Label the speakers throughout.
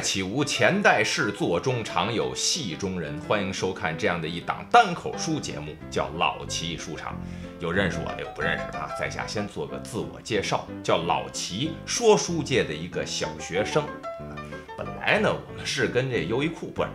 Speaker 1: 岂无前代事，座中常有戏中人。欢迎收看这样的一档单口书节目，叫《老齐书场》。有认识我的，有不认识的啊。在下先做个自我介绍，叫老齐，说书界的一个小学生。本来呢，我们是跟这优衣库，不是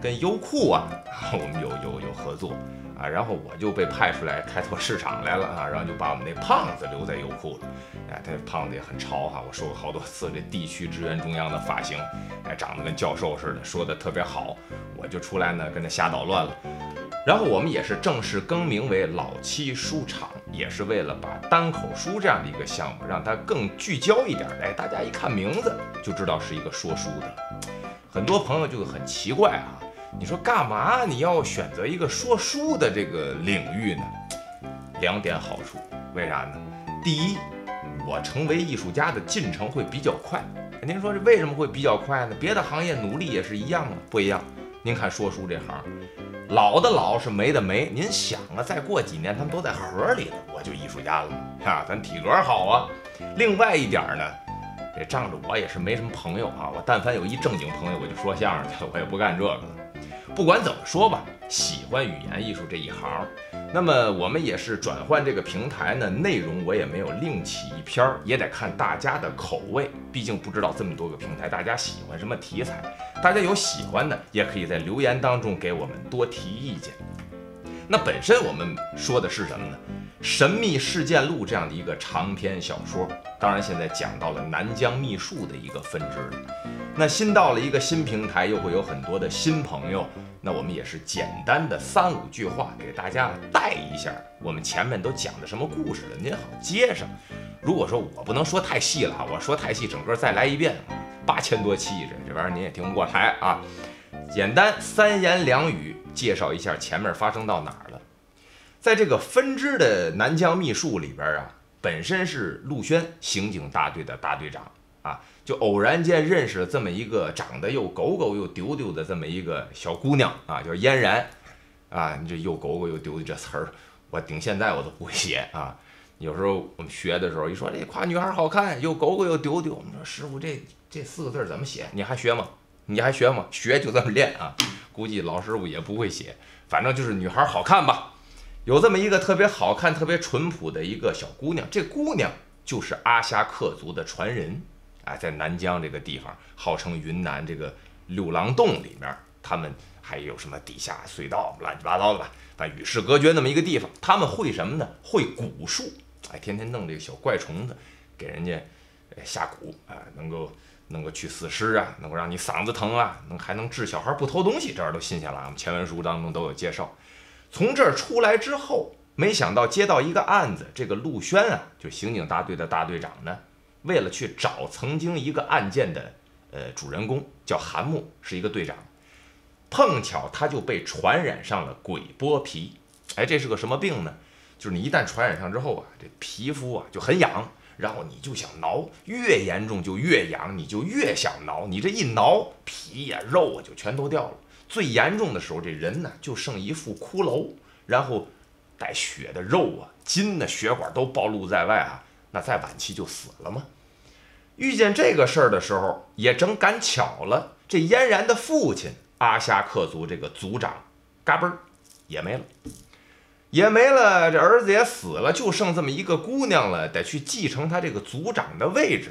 Speaker 1: 跟优酷啊，我们有有有合作啊。然后我就被派出来开拓市场来了啊，然后就把我们那胖子留在优酷了。哎，他胖子也很潮哈，我说过好多次，这地区支援中央的发型，哎，长得跟教授似的，说的特别好，我就出来呢跟他瞎捣乱了。然后我们也是正式更名为老七书场，也是为了把单口书这样的一个项目，让它更聚焦一点。哎，大家一看名字就知道是一个说书的。很多朋友就很奇怪啊，你说干嘛你要选择一个说书的这个领域呢？两点好处，为啥呢？第一。我成为艺术家的进程会比较快。您说这为什么会比较快呢？别的行业努力也是一样啊，不一样。您看说书这行，老的老是没的没。您想啊，再过几年他们都在盒里了，我就艺术家了啊，咱体格好啊。另外一点呢，这仗着我也是没什么朋友啊，我但凡有一正经朋友，我就说相声去了，我也不干这个了。不管怎么说吧，喜欢语言艺术这一行。那么我们也是转换这个平台呢，内容我也没有另起一篇儿，也得看大家的口味。毕竟不知道这么多个平台，大家喜欢什么题材，大家有喜欢的，也可以在留言当中给我们多提意见。那本身我们说的是什么呢？《神秘事件录》这样的一个长篇小说，当然现在讲到了南疆秘术的一个分支。那新到了一个新平台，又会有很多的新朋友。那我们也是简单的三五句话给大家带一下，我们前面都讲的什么故事了，您好接上。如果说我不能说太细了哈，我说太细，整个再来一遍，八千多期这这玩意儿您也听不过来啊。简单三言两语介绍一下前面发生到哪儿了。在这个分支的南疆秘术里边啊，本身是陆轩刑警大队的大队长啊。就偶然间认识了这么一个长得又狗狗又丢丢的这么一个小姑娘啊，叫嫣然啊。你这又狗狗又丢丢这词儿，我顶现在我都不会写啊。有时候我们学的时候一说这夸女孩好看，又狗狗又丢丢，我们说师傅这这四个字怎么写？你还学吗？你还学吗？学就这么练啊。估计老师傅也不会写，反正就是女孩好看吧。有这么一个特别好看、特别淳朴的一个小姑娘，这姑娘就是阿夏克族的传人。哎，在南疆这个地方，号称云南这个六郎洞里面，他们还有什么地下隧道，乱七八糟的吧？反正与世隔绝那么一个地方。他们会什么呢？会蛊术，哎，天天弄这个小怪虫子给人家下蛊，啊，能够能够去死尸啊，能够让你嗓子疼啊，能还能治小孩不偷东西，这儿都新鲜了。我们前文书当中都有介绍。从这儿出来之后，没想到接到一个案子，这个陆轩啊，就刑警大队的大队长呢。为了去找曾经一个案件的呃主人公，叫韩木，是一个队长，碰巧他就被传染上了鬼剥皮。哎，这是个什么病呢？就是你一旦传染上之后啊，这皮肤啊就很痒，然后你就想挠，越严重就越痒，你就越想挠，你这一挠，皮呀肉啊就全都掉了。最严重的时候，这人呢就剩一副骷髅，然后带血的肉啊、筋的血管都暴露在外啊。那再晚期就死了吗？遇见这个事儿的时候，也正赶巧了，这嫣然的父亲阿夏克族这个族长，嘎嘣儿也没了，也没了，这儿子也死了，就剩这么一个姑娘了，得去继承他这个族长的位置。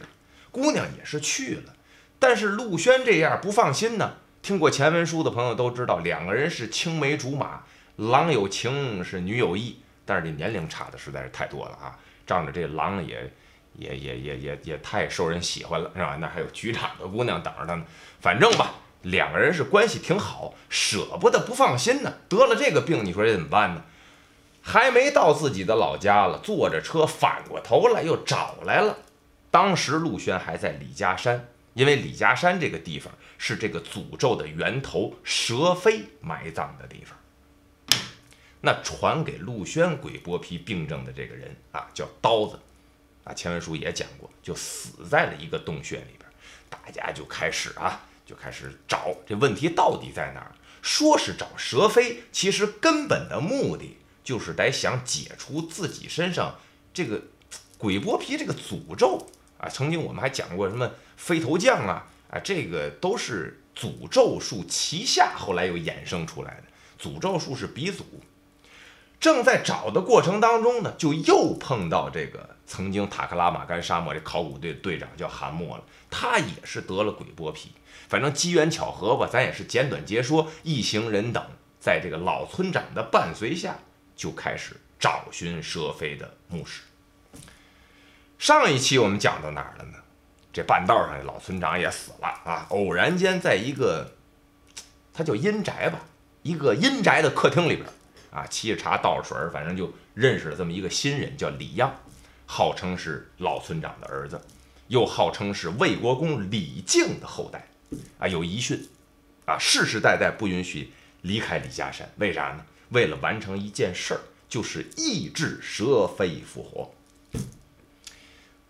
Speaker 1: 姑娘也是去了，但是陆轩这样不放心呢。听过前文书的朋友都知道，两个人是青梅竹马，郎有情是女有意，但是这年龄差的实在是太多了啊。仗着这郎也也也也也也太受人喜欢了，是吧？那还有局长的姑娘等着他呢。反正吧，两个人是关系挺好，舍不得不放心呢。得了这个病，你说这怎么办呢？还没到自己的老家了，坐着车反过头来又找来了。当时陆轩还在李家山，因为李家山这个地方是这个诅咒的源头蛇妃埋葬的地方。那传给陆轩鬼剥皮病症的这个人啊，叫刀子，啊，前文书也讲过，就死在了一个洞穴里边。大家就开始啊，就开始找这问题到底在哪儿。说是找蛇妃，其实根本的目的就是得想解除自己身上这个鬼剥皮这个诅咒啊。曾经我们还讲过什么飞头降啊，啊，这个都是诅咒术旗下后来又衍生出来的。诅咒术是鼻祖。正在找的过程当中呢，就又碰到这个曾经塔克拉玛干沙漠这考古队队长叫韩默了，他也是得了鬼剥皮。反正机缘巧合吧，咱也是简短截说。一行人等在这个老村长的伴随下，就开始找寻佘飞的墓室。上一期我们讲到哪儿了呢？这半道上老村长也死了啊！偶然间在一个，他叫阴宅吧，一个阴宅的客厅里边。啊，沏着茶，倒水，反正就认识了这么一个新人，叫李漾，号称是老村长的儿子，又号称是魏国公李靖的后代。啊，有遗训，啊，世世代代不允许离开李家山。为啥呢？为了完成一件事儿，就是抑制蛇飞复活。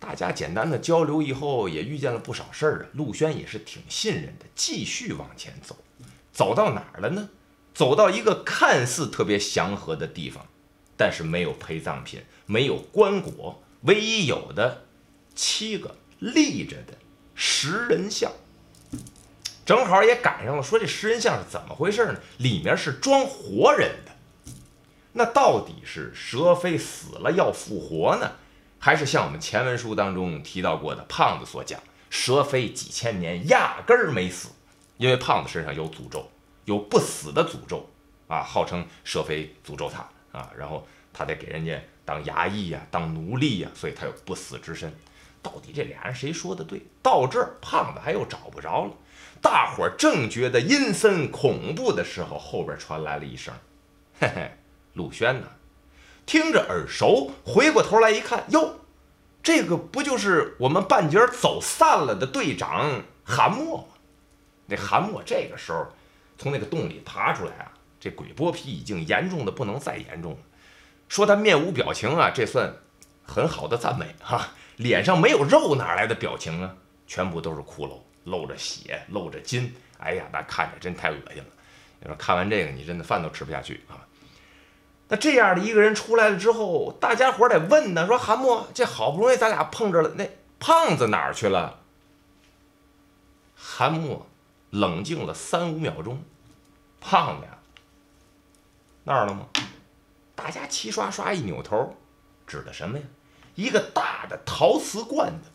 Speaker 1: 大家简单的交流以后，也遇见了不少事儿啊。陆轩也是挺信任的，继续往前走，走到哪儿了呢？走到一个看似特别祥和的地方，但是没有陪葬品，没有棺椁，唯一有的七个立着的石人像，正好也赶上了。说这石人像是怎么回事呢？里面是装活人的。那到底是蛇飞死了要复活呢，还是像我们前文书当中提到过的胖子所讲，蛇飞几千年压根儿没死，因为胖子身上有诅咒。有不死的诅咒啊，号称蛇飞诅咒他啊，然后他得给人家当衙役呀，当奴隶呀，所以他有不死之身。到底这俩人谁说的对？到这儿，胖子还又找不着了。大伙儿正觉得阴森恐怖的时候，后边传来了一声：“嘿嘿，陆轩呢！”听着耳熟，回过头来一看，哟，这个不就是我们半截走散了的队长韩默吗？那韩默这个时候。从那个洞里爬出来啊！这鬼剥皮已经严重的不能再严重了。说他面无表情啊，这算很好的赞美哈。脸上没有肉，哪来的表情啊？全部都是骷髅，露着血，露着筋。哎呀，那看着真太恶心了。你说看完这个，你真的饭都吃不下去啊。那这样的一个人出来了之后，大家伙得问呢，说韩墨，这好不容易咱俩碰着了，那胖子哪儿去了？韩墨冷静了三五秒钟。胖子呀，那儿了吗？大家齐刷刷一扭头，指的什么呀？一个大的陶瓷罐子，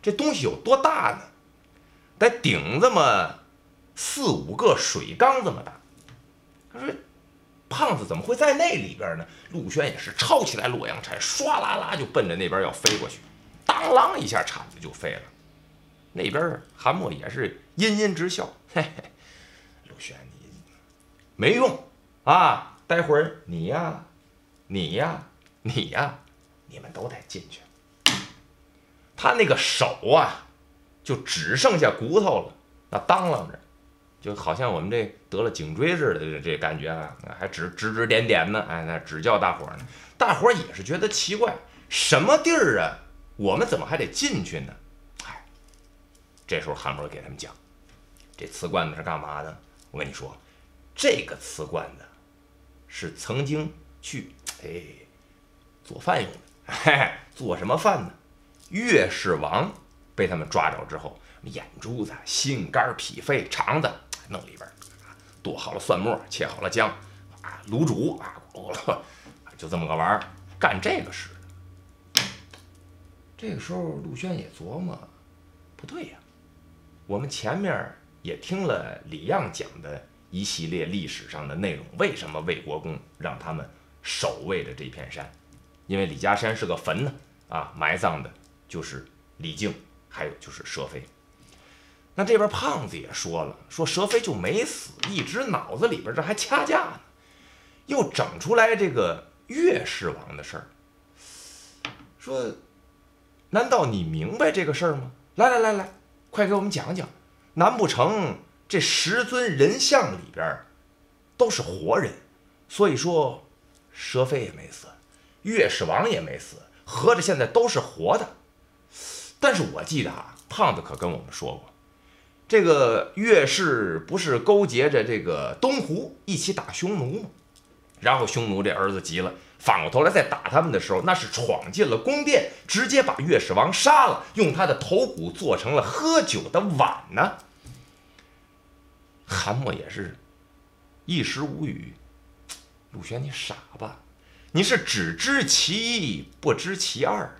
Speaker 1: 这东西有多大呢？得顶这么四五个水缸这么大。他说：“胖子怎么会在那里边呢？”陆轩也是抄起来洛阳铲，唰啦啦就奔着那边要飞过去，当啷一下铲子就飞了。那边韩墨也是阴阴直笑，嘿嘿，陆轩你。没用啊！待会儿你呀，你呀，你呀，你们都得进去。他那个手啊，就只剩下骨头了，那当啷着，就好像我们这得了颈椎似的，这这感觉啊，还指指指点点呢，哎，那指教大伙儿呢。大伙儿也是觉得奇怪，什么地儿啊？我们怎么还得进去呢？哎，这时候韩博给他们讲，这瓷罐子是干嘛的？我跟你说。这个瓷罐子是曾经去哎做饭用的，嘿，做什么饭呢？越氏王被他们抓着之后，眼珠子、心肝、脾肺、肠子弄里边，剁好了蒜末，切好了姜，啊，卤煮啊，就这么个玩意儿，干这个使。这个时候，陆轩也琢磨，不对呀，我们前面也听了李漾讲的。一系列历史上的内容，为什么魏国公让他们守卫着这片山？因为李家山是个坟呢，啊，埋葬的就是李靖，还有就是佘飞。那这边胖子也说了，说佘飞就没死，一直脑子里边这还掐架呢，又整出来这个岳氏王的事儿。说，难道你明白这个事儿吗？来来来来，快给我们讲讲，难不成？这十尊人像里边都是活人，所以说佘飞也没死，岳氏王也没死，合着现在都是活的。但是我记得啊，胖子可跟我们说过，这个岳氏不是勾结着这个东湖一起打匈奴吗？然后匈奴这儿子急了，反过头来再打他们的时候，那是闯进了宫殿，直接把越氏王杀了，用他的头骨做成了喝酒的碗呢。韩默也是一时无语。陆轩，你傻吧？你是只知其一不知其二，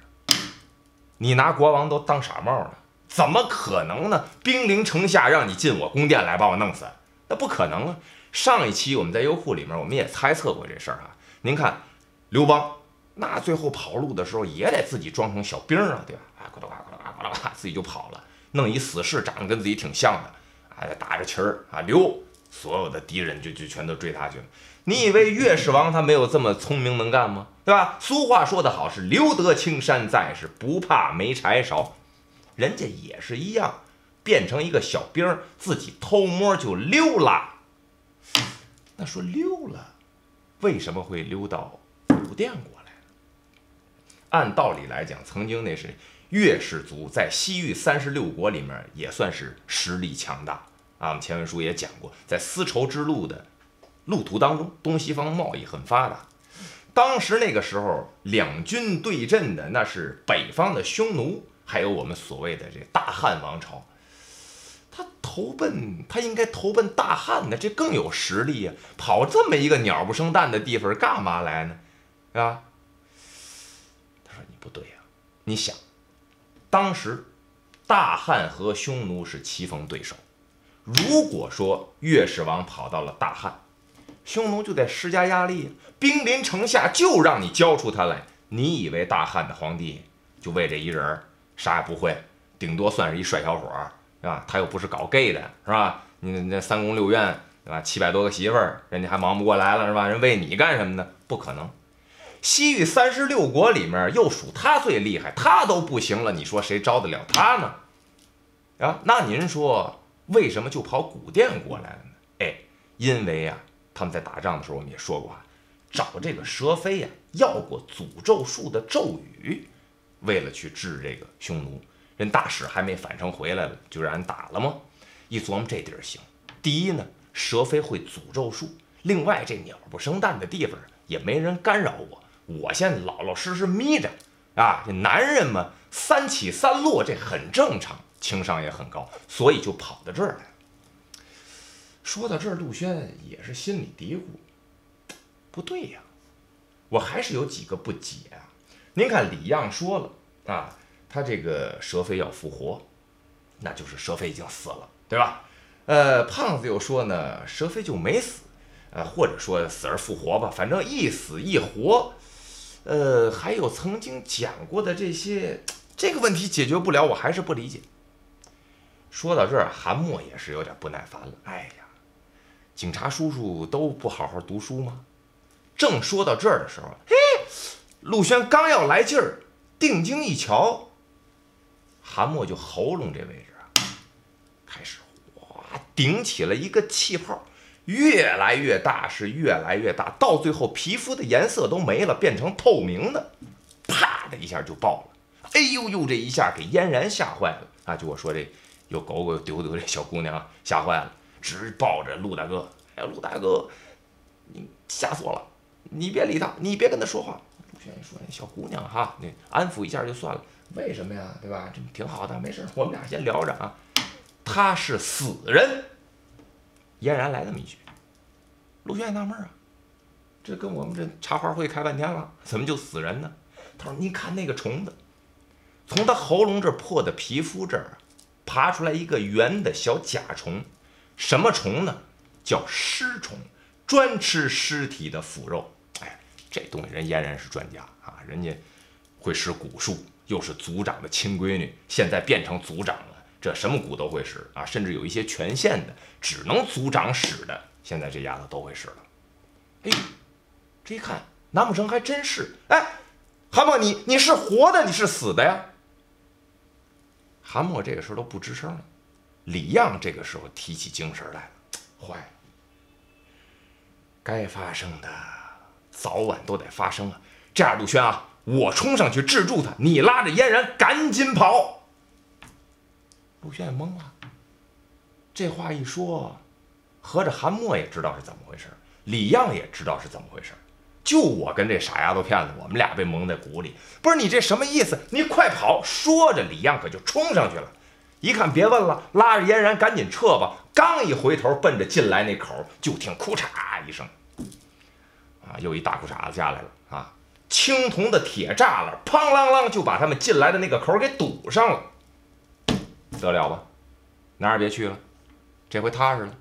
Speaker 1: 你拿国王都当傻帽了，怎么可能呢？兵临城下，让你进我宫殿来把我弄死，那不可能啊！上一期我们在优酷里面，我们也猜测过这事儿啊。您看，刘邦那最后跑路的时候，也得自己装成小兵啊，对吧？啊，咕噜呱咕噜呱咕噜呱，自己就跑了，弄一死士，长得跟自己挺像的，啊打着旗儿啊溜，所有的敌人就就全都追他去了。你以为越氏王他没有这么聪明能干吗？对吧？俗话说得好，是留得青山在，是不怕没柴烧。人家也是一样，变成一个小兵，自己偷摸就溜了。那说溜了，为什么会溜到古殿过来？按道理来讲，曾经那是越氏族在西域三十六国里面也算是实力强大啊。我们前文书也讲过，在丝绸之路的路途当中，东西方贸易很发达。当时那个时候，两军对阵的那是北方的匈奴，还有我们所谓的这大汉王朝。他投奔，他应该投奔大汉的，这更有实力呀！跑这么一个鸟不生蛋的地方干嘛来呢？啊？他说：“你不对呀，你想，当时大汉和匈奴是棋逢对手，如果说越氏王跑到了大汉，匈奴就得施加压力，兵临城下就让你交出他来。你以为大汉的皇帝就为这一人啥也不会，顶多算是一帅小伙儿？”是吧？他又不是搞 gay 的，是吧？你那三宫六院，对吧？七百多个媳妇儿，人家还忙不过来了，是吧？人为你干什么呢？不可能。西域三十六国里面，又属他最厉害，他都不行了，你说谁招得了他呢？啊？那您说为什么就跑古殿过来了呢？哎，因为呀，他们在打仗的时候，我们也说过啊，找这个蛇妃呀要过诅咒术的咒语，为了去治这个匈奴。人大使还没返程回来了，就让人打了吗？一琢磨这地儿行。第一呢，蛇妃会诅咒术；另外这鸟不生蛋的地方也没人干扰我，我先老老实实眯着啊。这男人嘛，三起三落，这很正常，情商也很高，所以就跑到这儿来了。说到这儿，陆轩也是心里嘀咕：不对呀，我还是有几个不解。您看李样说了啊。他这个蛇妃要复活，那就是蛇妃已经死了，对吧？呃，胖子又说呢，蛇妃就没死，呃，或者说死而复活吧，反正一死一活。呃，还有曾经讲过的这些，这个问题解决不了，我还是不理解。说到这儿，韩墨也是有点不耐烦了。哎呀，警察叔叔都不好好读书吗？正说到这儿的时候，嘿，陆轩刚要来劲儿，定睛一瞧。韩墨就喉咙这位置啊，开始哗顶起了一个气泡，越来越大，是越来越大，到最后皮肤的颜色都没了，变成透明的，啪的一下就爆了。哎呦呦，这一下给嫣然吓坏了啊！就我说这有狗狗有丢丢这小姑娘吓坏了，直抱着陆大哥。哎呀，陆大哥，你吓死我了！你别理他，你别跟他说话。陆轩说：“小姑娘哈，你安抚一下就算了。”为什么呀？对吧？这挺好的，没事，我们俩先聊着啊。他是死人，嫣然来这么一句，陆轩也纳闷啊，这跟我们这茶话会开半天了，怎么就死人呢？他说：“你看那个虫子，从他喉咙这破的皮肤这儿爬出来一个圆的小甲虫，什么虫呢？叫尸虫，专吃尸体的腐肉。这东西人嫣然是专家啊，人家会使蛊术。”又是族长的亲闺女，现在变成族长了，这什么蛊都会使啊！甚至有一些权限的，只能族长使的，现在这丫头都会使了。哎，这一看，难不成还真是？哎，韩默，你你是活的，你是死的呀？韩默这个时候都不吱声了。李样这个时候提起精神来了，坏了，该发生的早晚都得发生啊！这样，陆轩啊。我冲上去制住他，你拉着嫣然赶紧跑。陆轩也懵了，这话一说，合着韩默也知道是怎么回事，李样也知道是怎么回事，就我跟这傻丫头片子，我们俩被蒙在鼓里。不是你这什么意思？你快跑！说着，李样可就冲上去了。一看别问了，拉着嫣然赶紧撤吧。刚一回头，奔着进来那口，就听“库嚓”一声，啊，又一大裤衩子下来了啊！青铜的铁栅栏，砰啷啷就把他们进来的那个口给堵上了。得了吧，哪儿也别去了，这回踏实了。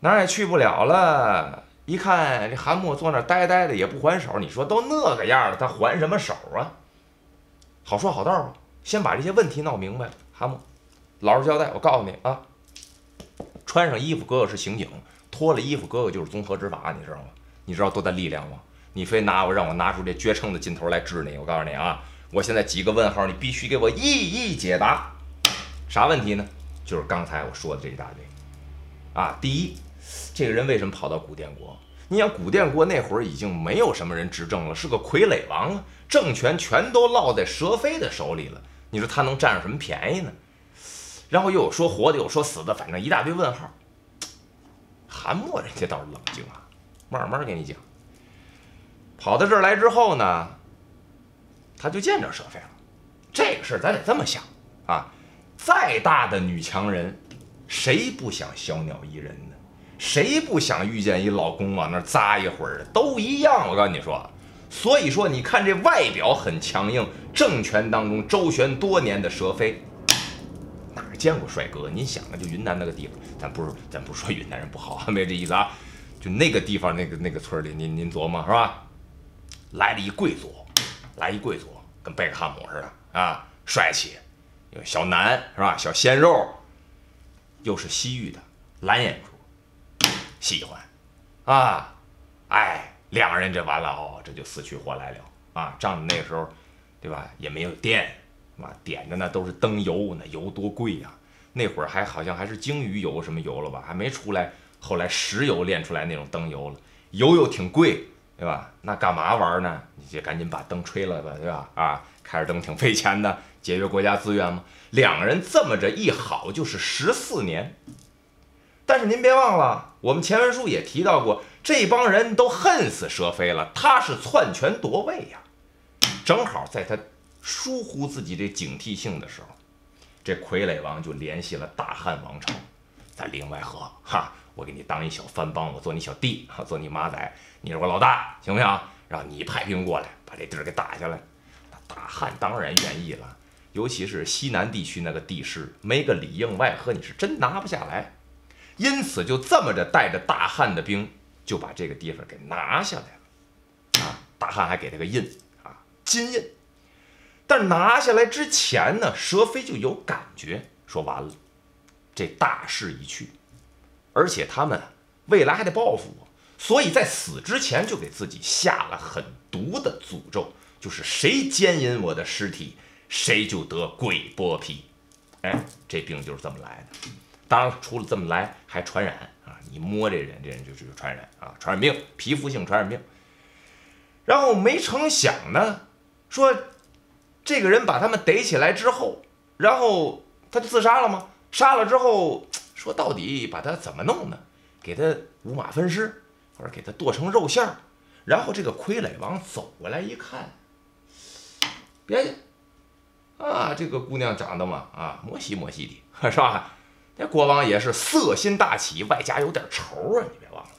Speaker 1: 哪儿也去不了了。一看这韩墨坐那呆呆的，也不还手。你说都那个样了，他还什么手啊？好说好道吧，先把这些问题闹明白了。韩墨，老实交代，我告诉你啊，穿上衣服，哥哥是刑警；脱了衣服，哥哥就是综合执法，你知道吗？你知道多大力量吗？你非拿我让我拿出这绝称的劲头来治你，我告诉你啊，我现在几个问号，你必须给我一一解答。啥问题呢？就是刚才我说的这一大堆啊。第一。这个人为什么跑到古殿国？你想，古殿国那会儿已经没有什么人执政了，是个傀儡王啊，政权全都落在蛇妃的手里了。你说他能占上什么便宜呢？然后又有说活的，有说死的，反正一大堆问号。韩墨人家倒是冷静啊，慢慢给你讲。跑到这儿来之后呢，他就见着蛇妃了。这个事儿咱得这么想啊，再大的女强人，谁不想小鸟依人呢？谁不想遇见一老公往那儿扎一会儿的？都一样，我告诉你说。所以说，你看这外表很强硬，政权当中周旋多年的佘妃，见过帅哥？您想啊，就云南那个地方，咱不是咱不说云南人不好，没这意思啊。就那个地方那个那个村里，您您琢磨是吧？来了一贵族，来一贵族，跟贝克汉姆似的啊，帅气，小男是吧？小鲜肉，又是西域的蓝眼珠。喜欢，啊，哎，两个人这完了哦，这就死去活来了啊！仗着那个时候，对吧？也没有电，妈点的那都是灯油，那油多贵呀！那会儿还好像还是鲸鱼油什么油了吧？还没出来，后来石油炼出来那种灯油了，油又挺贵，对吧？那干嘛玩呢？你就赶紧把灯吹了吧，对吧？啊，开着灯挺费钱的，节约国家资源嘛。两个人这么着一好就是十四年。但是您别忘了，我们前文书也提到过，这帮人都恨死佘飞了，他是篡权夺位呀。正好在他疏忽自己这警惕性的时候，这傀儡王就联系了大汉王朝，在另外河，哈，我给你当一小藩帮，我做你小弟，哈，做你马仔，你是我老大，行不行？让你派兵过来，把这地儿给打下来。大汉当然愿意了，尤其是西南地区那个地势，没个里应外合，你是真拿不下来。因此，就这么着带着大汉的兵，就把这个地方给拿下来了。啊，大汉还给他个印啊，金印。但拿下来之前呢，佘妃就有感觉，说完了，这大势已去，而且他们未来还得报复我，所以在死之前就给自己下了狠毒的诅咒，就是谁奸淫我的尸体，谁就得鬼剥皮。哎，这病就是这么来的。当然，除了这么来，还传染啊！你摸这人，这人就是传染啊，传染病，皮肤性传染病。然后没成想呢，说这个人把他们逮起来之后，然后他就自杀了吗？杀了之后，说到底把他怎么弄呢？给他五马分尸，或者给他剁成肉馅儿。然后这个傀儡王走过来一看，别介啊，这个姑娘长得嘛啊，摩西摩西的，是吧？那国王也是色心大起，外加有点愁啊！你别忘了，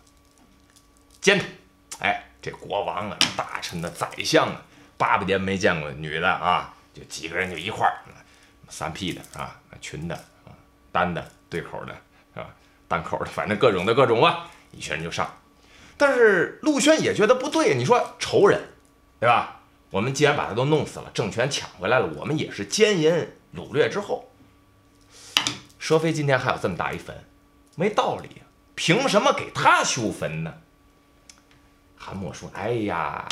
Speaker 1: 奸他！哎，这国王啊，大臣的宰相啊，八百年没见过女的啊，就几个人就一块儿，三 P 的啊，群的啊，单的对口的啊，单口的，反正各种的各种吧，一群人就上。但是陆轩也觉得不对，你说仇人，对吧？我们既然把他都弄死了，政权抢回来了，我们也是奸淫掳掠之后。佘妃今天还有这么大一坟，没道理，凭什么给他修坟呢？韩墨说：“哎呀，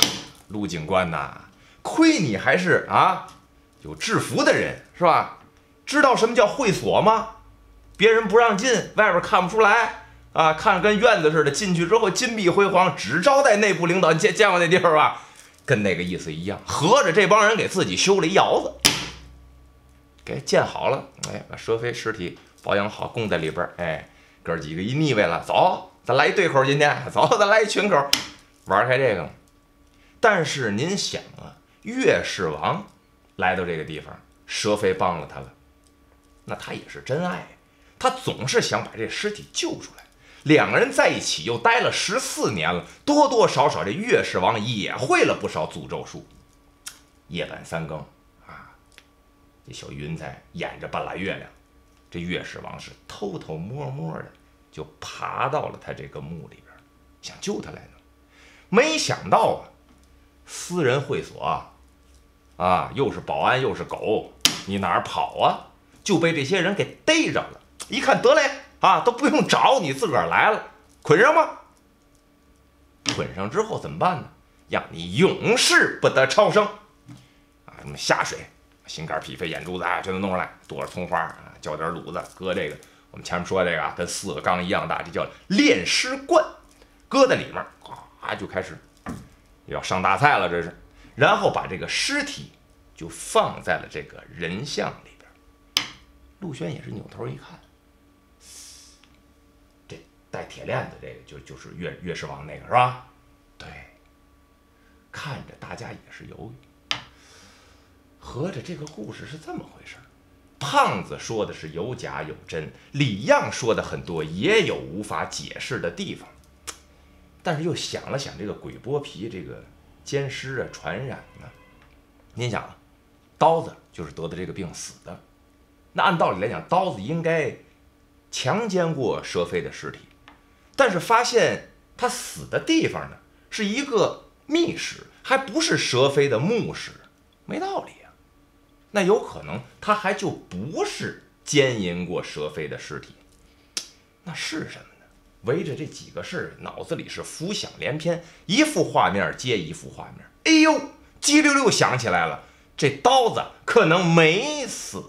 Speaker 1: 陆警官呐，亏你还是啊有制服的人是吧？知道什么叫会所吗？别人不让进，外边看不出来啊，看着跟院子似的。进去之后金碧辉煌，只招待内部领导。你见见过那地方吧？跟那个意思一样。合着这帮人给自己修了一窑子，给建好了。哎，把佘妃尸体。”保养好，供在里边，哎，哥几个一腻歪了，走，咱来一对口，今天走，咱来一群口，玩开这个。但是您想啊，岳世王来到这个地方，蛇飞帮了他了，那他也是真爱，他总是想把这尸体救出来。两个人在一起又待了十四年了，多多少少这岳世王也会了不少诅咒术。夜半三更啊，这小云彩掩着半拉月亮，这岳世王是偷偷摸摸的就爬到了他这个墓里边，想救他来呢。没想到啊，私人会所啊啊，又是保安又是狗，你哪儿跑啊？就被这些人给逮着了。一看得嘞。啊，都不用找你自个儿来了，捆上吧。捆上之后怎么办呢？让你永世不得超生。啊，什么下水、心肝脾肺眼珠子啊，全都弄出来，剁了葱花啊，浇点卤子，搁这个我们前面说这个，跟四个缸一样大，这叫炼尸罐，搁在里面，啊，就开始要上大菜了，这是。然后把这个尸体就放在了这个人像里边。陆轩也是扭头一看。这带铁链子这个就就是岳岳世王那个是吧？对，看着大家也是犹豫，合着这个故事是这么回事儿胖子说的是有假有真，李样说的很多也有无法解释的地方，但是又想了想这个鬼剥皮这个奸尸啊传染呢，您想啊，刀子就是得的这个病死的，那按道理来讲，刀子应该强奸过佘飞的尸体。但是发现他死的地方呢，是一个密室，还不是佘飞的墓室，没道理啊。那有可能他还就不是奸淫过佘飞的尸体，那是什么？围着这几个事儿，脑子里是浮想联翩，一幅画面接一幅画面。哎呦，激溜溜想起来了，这刀子可能没死。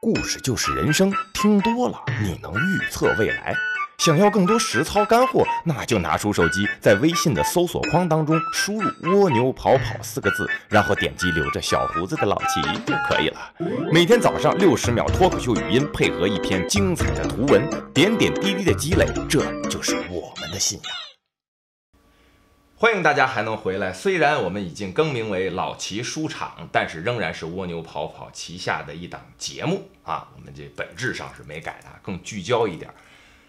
Speaker 2: 故事就是人生，听多了你能预测未来。想要更多实操干货，那就拿出手机，在微信的搜索框当中输入“蜗牛跑跑”四个字，然后点击留着小胡子的老齐就可以了。每天早上六十秒脱口秀语音，配合一篇精彩的图文，点点滴滴的积累，这就是我们的信仰。
Speaker 1: 欢迎大家还能回来。虽然我们已经更名为老齐书场，但是仍然是蜗牛跑跑旗下的一档节目啊。我们这本质上是没改的，更聚焦一点。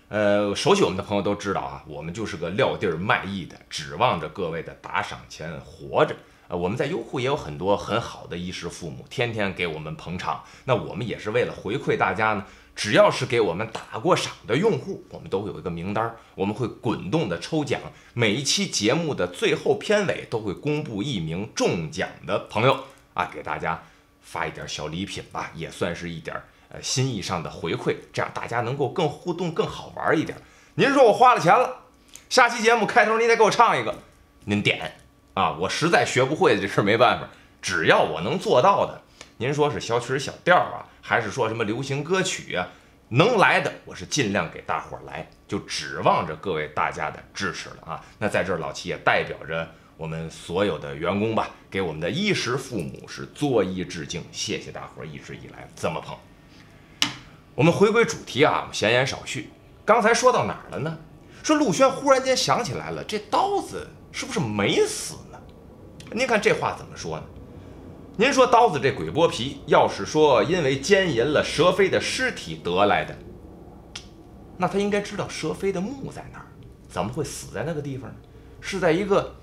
Speaker 1: 呃，熟悉我们的朋友都知道啊，我们就是个撂地儿卖艺的，指望着各位的打赏钱活着。呃，我们在优酷也有很多很好的衣食父母，天天给我们捧场。那我们也是为了回馈大家呢。只要是给我们打过赏的用户，我们都会有一个名单，我们会滚动的抽奖。每一期节目的最后片尾都会公布一名中奖的朋友啊，给大家发一点小礼品吧，也算是一点呃心意上的回馈，这样大家能够更互动、更好玩一点。您说我花了钱了，下期节目开头您得给我唱一个，您点啊，我实在学不会的这事没办法，只要我能做到的。您说是小曲小调啊，还是说什么流行歌曲啊？能来的，我是尽量给大伙儿来，就指望着各位大家的支持了啊！那在这儿，老齐也代表着我们所有的员工吧，给我们的衣食父母是作揖致敬，谢谢大伙一直以来这么捧。我们回归主题啊，闲言少叙。刚才说到哪儿了呢？说陆轩忽然间想起来了，这刀子是不是没死呢？您看这话怎么说呢？您说刀子这鬼剥皮，要是说因为奸淫了蛇飞的尸体得来的，那他应该知道蛇飞的墓在哪儿，怎么会死在那个地方呢？是在一个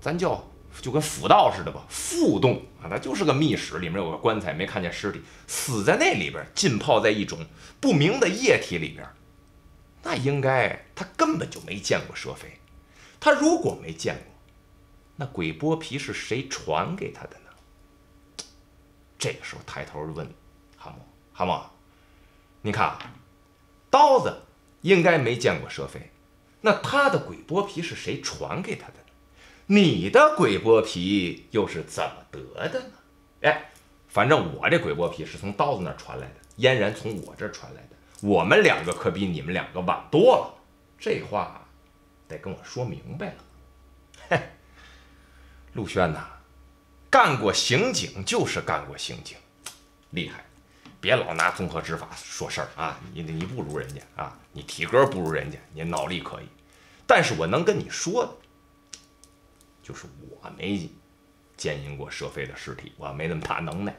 Speaker 1: 咱叫就跟腐道似的吧，腹洞啊，它就是个密室，里面有个棺材，没看见尸体，死在那里边，浸泡在一种不明的液体里边，那应该他根本就没见过佘妃。他如果没见过，那鬼剥皮是谁传给他的呢？这个时候抬头问蛤蟆：“蛤蟆，你看啊，刀子应该没见过佘妃，那他的鬼剥皮是谁传给他的？你的鬼剥皮又是怎么得的呢？哎，反正我这鬼剥皮是从刀子那儿传来的，嫣然从我这儿传来的，我们两个可比你们两个晚多了。这话得跟我说明白了。嘿，陆轩呐。”干过刑警就是干过刑警，厉害！别老拿综合执法说事儿啊！你你不如人家啊，你体格不如人家，你脑力可以，但是我能跟你说的，就是我没奸淫过佘飞的尸体，我没那么大能耐。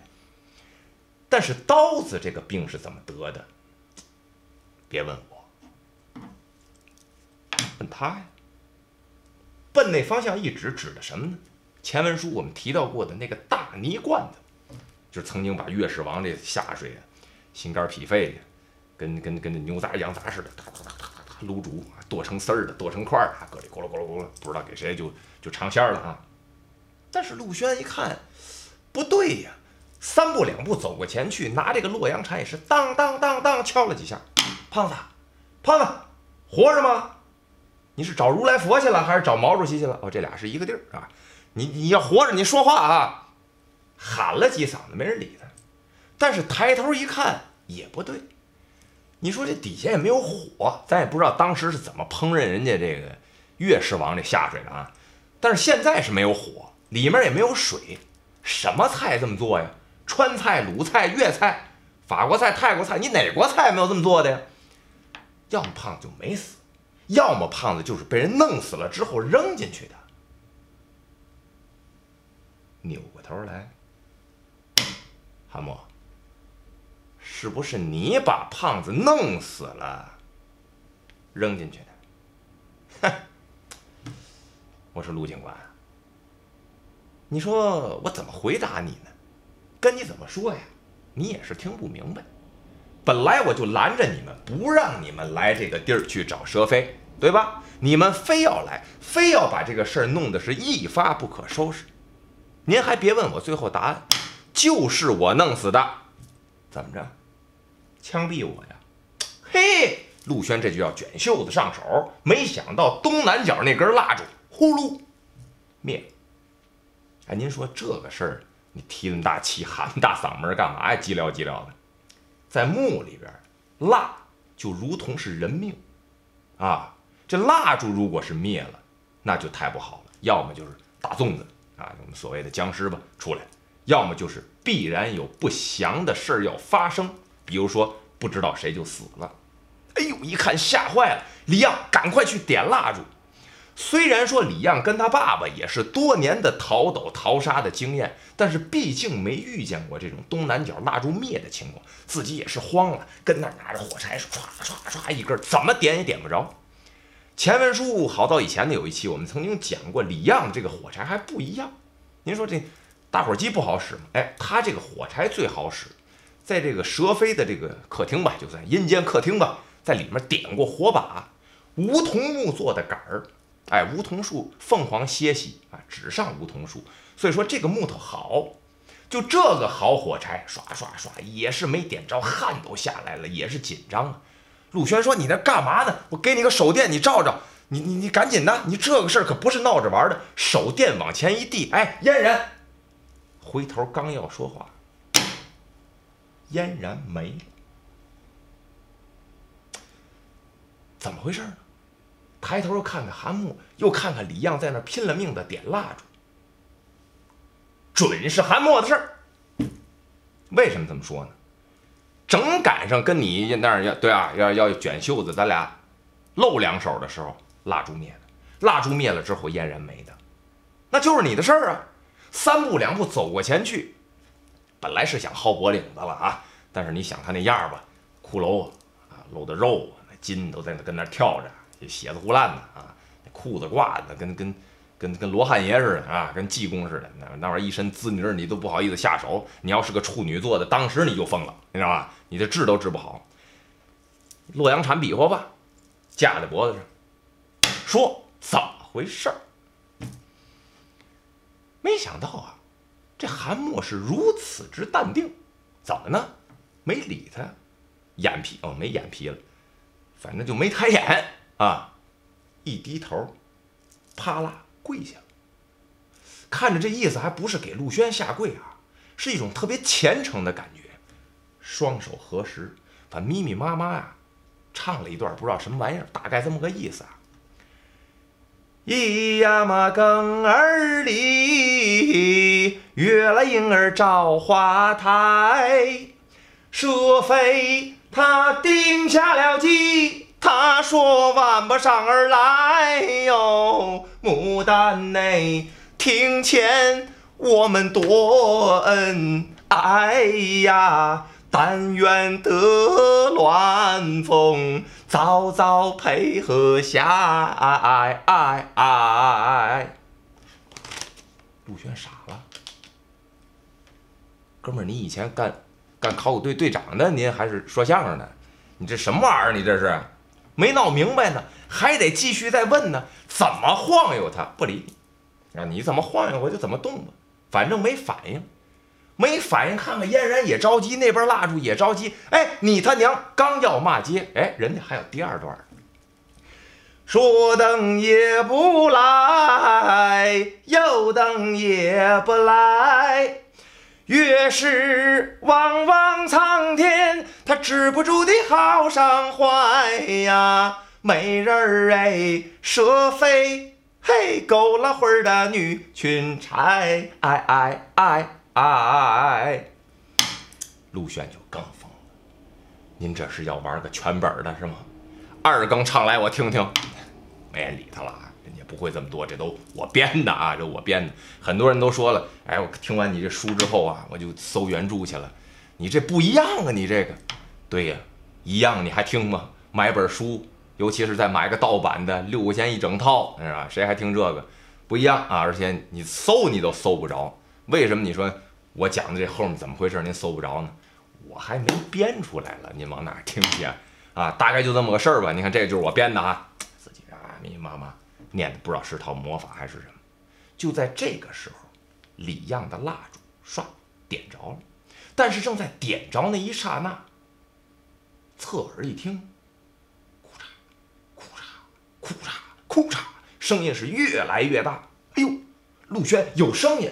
Speaker 1: 但是刀子这个病是怎么得的？别问我，问他呀。奔那方向一指，指的什么呢？前文书我们提到过的那个大泥罐子，就是曾经把越氏王这下水，心肝脾肺，跟跟跟那牛杂羊杂似的，哒哒哒哒卤煮，剁成丝儿的，剁成块儿啊，搁里咕噜咕噜咕噜，不知道给谁就就尝鲜了啊。但是陆轩一看，不对呀，三步两步走过前去，拿这个洛阳铲也是当当当当敲了几下。胖子，胖子，活着吗？你是找如来佛去了，还是找毛主席去了？哦，这俩是一个地儿啊！你你要活着，你说话啊！喊了几嗓子，没人理他。但是抬头一看也不对，你说这底下也没有火，咱也不知道当时是怎么烹饪人家这个越氏王这下水的啊。但是现在是没有火，里面也没有水，什么菜这么做呀？川菜、鲁菜、粤菜、法国菜、泰国菜，你哪国菜没有这么做的呀？要么胖子就没死。要么胖子就是被人弄死了之后扔进去的。扭过头来，韩墨，是不是你把胖子弄死了，扔进去的？哼！我说陆警官，你说我怎么回答你呢？跟你怎么说呀？你也是听不明白。本来我就拦着你们，不让你们来这个地儿去找佘飞，对吧？你们非要来，非要把这个事儿弄得是一发不可收拾。您还别问我最后答案，就是我弄死的。怎么着？枪毙我呀？嘿，陆轩这就要卷袖子上手。没想到东南角那根蜡烛呼噜灭了。哎，您说这个事儿，你提那么大气，喊那么大嗓门干嘛呀？急撩急撩的。在墓里边，蜡就如同是人命，啊，这蜡烛如果是灭了，那就太不好了。要么就是大粽子啊，我们所谓的僵尸吧出来，要么就是必然有不祥的事儿要发生，比如说不知道谁就死了。哎呦，一看吓坏了，李阳赶快去点蜡烛。虽然说李样跟他爸爸也是多年的逃斗淘沙的经验，但是毕竟没遇见过这种东南角蜡烛灭的情况，自己也是慌了，跟那拿着火柴唰唰唰一根，怎么点也点不着。前文书好早以前的有一期，我们曾经讲过李样这个火柴还不一样。您说这打火机不好使吗？哎，他这个火柴最好使，在这个蛇飞的这个客厅吧，就在阴间客厅吧，在里面点过火把，梧桐木做的杆儿。哎，梧桐树，凤凰歇息啊，只上梧桐树，所以说这个木头好，就这个好火柴，刷刷刷也是没点着，汗都下来了，也是紧张啊。陆轩说：“你那干嘛呢？我给你个手电，你照照。你你你赶紧的，你这个事儿可不是闹着玩的。”手电往前一递，哎，阉人回头刚要说话，嫣然没了，怎么回事呢？抬头看看韩木，又看看李样，在那拼了命的点蜡烛，准是韩墨的事儿。为什么这么说呢？正赶上跟你那儿要对啊，要要卷袖子，咱俩露两手的时候，蜡烛灭了。蜡烛灭了之后，嫣然没的，那就是你的事儿啊。三步两步走过前去，本来是想薅脖领子了啊，但是你想他那样吧，骷髅啊，露的肉，那筋都在那跟那跳着。血子胡烂的啊，裤子挂的跟跟跟跟罗汉爷似的啊，跟济公似的，那那玩意儿一身滋泥，你都不好意思下手。你要是个处女座的，当时你就疯了，你知道吧？你这治都治不好。洛阳铲比划吧，架在脖子上，说怎么回事儿？没想到啊，这韩墨是如此之淡定，怎么呢？没理他，眼皮哦，没眼皮了，反正就没抬眼。啊！一低头，啪啦跪下了。看着这意思，还不是给陆轩下跪啊，是一种特别虔诚的感觉。双手合十，反密密麻麻呀，唱了一段不知道什么玩意儿，大概这么个意思啊。咿呀嘛更儿哩，月来婴儿照花台。舍妃她定下了计，她说晚不上儿来哟。牡丹内庭前我们多恩爱呀。但愿得鸾凤早早配合下。哎哎哎轩傻了，哥们儿，你以前干干考古队队长的，您还是说相声的？你这什么玩意儿？你这是没闹明白呢，还得继续再问呢？怎么晃悠他？不理你，啊，你怎么晃悠我就怎么动吧，反正没反应。没反应，看看嫣然也着急，那边蜡烛也着急。哎，你他娘刚要骂街，哎，人家还有第二段。说等也不来，又等也不来，越是望望苍天，他止不住的好伤怀呀。美人儿哎，蛇飞嘿，勾了魂儿的女裙钗，哎哎哎。哎，陆轩就更疯了。您这是要玩个全本的是吗？二更唱来我听听。没人理他了啊，人家不会这么多，这都我编的啊，这我编的。很多人都说了，哎，我听完你这书之后啊，我就搜原著去了。你这不一样啊，你这个，对呀，一样你还听吗？买本书，尤其是再买个盗版的，六块钱一整套，是吧？谁还听这个？不一样啊，而且你搜你都搜不着。为什么？你说？我讲的这后面怎么回事？您搜不着呢？我还没编出来了，您往哪听去啊？大概就这么个事儿吧。你看，这就是我编的啊，自己啊密密麻麻念的，不知道是套魔法还是什么。就在这个时候，李样的蜡烛唰点着了，但是正在点着那一刹那，侧耳一听，库嚓库嚓库嚓库嚓，声音是越来越大。哎呦，陆轩有声音。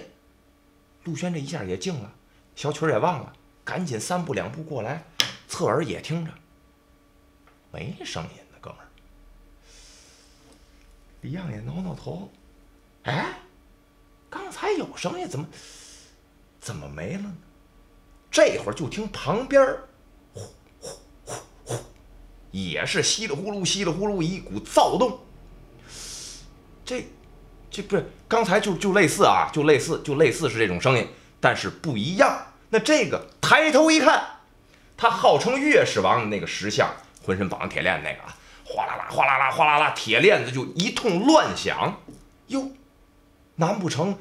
Speaker 1: 陆轩这一下也静了，小曲儿也忘了，赶紧三步两步过来，侧耳也听着，没声音，李样也挠挠头，哎，刚才有声音，怎么怎么没了呢？这会儿就听旁边呼呼呼呼，也是稀里呼噜稀里呼噜一股躁动。这。这不是刚才就就类似啊，就类似就类似是这种声音，但是不一样。那这个抬头一看，他号称月氏王的那个石像，浑身绑着铁链那个啊，哗啦啦哗啦啦哗啦啦，铁链子就一通乱响。哟，难不成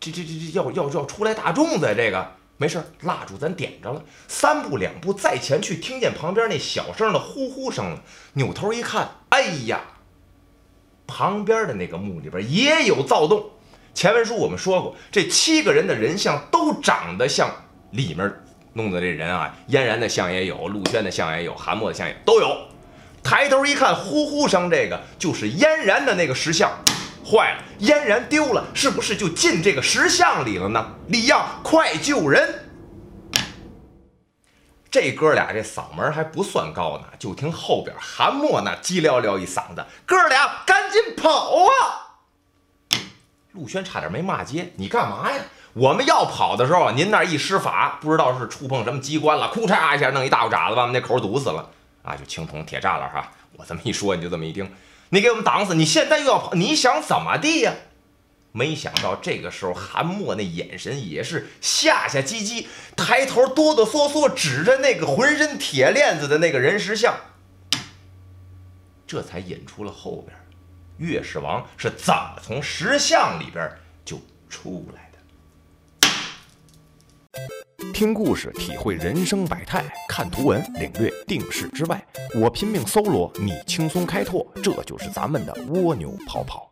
Speaker 1: 这这这这要要要出来大众的这个？没事，蜡烛咱点着了，三步两步再前去，听见旁边那小声的呼呼声了，扭头一看，哎呀！旁边的那个墓里边也有躁动。前文书我们说过，这七个人的人像都长得像里面弄的这人啊，嫣然的像也有，陆轩的像也有，韩墨的像也都有。抬头一看，呼呼声，这个就是嫣然的那个石像。坏了，嫣然丢了，是不是就进这个石像里了呢？李耀，快救人！这哥俩这嗓门还不算高呢，就听后边韩墨那叽撩撩一嗓子：“哥俩赶紧跑啊！”陆轩差点没骂街：“你干嘛呀？我们要跑的时候，您那一施法，不知道是触碰什么机关了，库嚓一下弄一大渣子，把我们那口堵死了啊！就青铜铁栅栏哈。我这么一说，你就这么一听，你给我们挡死，你现在又要跑，你想怎么地呀？”没想到这个时候，韩墨那眼神也是下下唧唧，抬头哆哆嗦嗦指着那个浑身铁链子的那个人石像，这才引出了后边，岳氏王是怎么从石像里边就出来的？
Speaker 2: 听故事，体会人生百态；看图文，领略定世之外。我拼命搜罗，你轻松开拓，这就是咱们的蜗牛跑跑。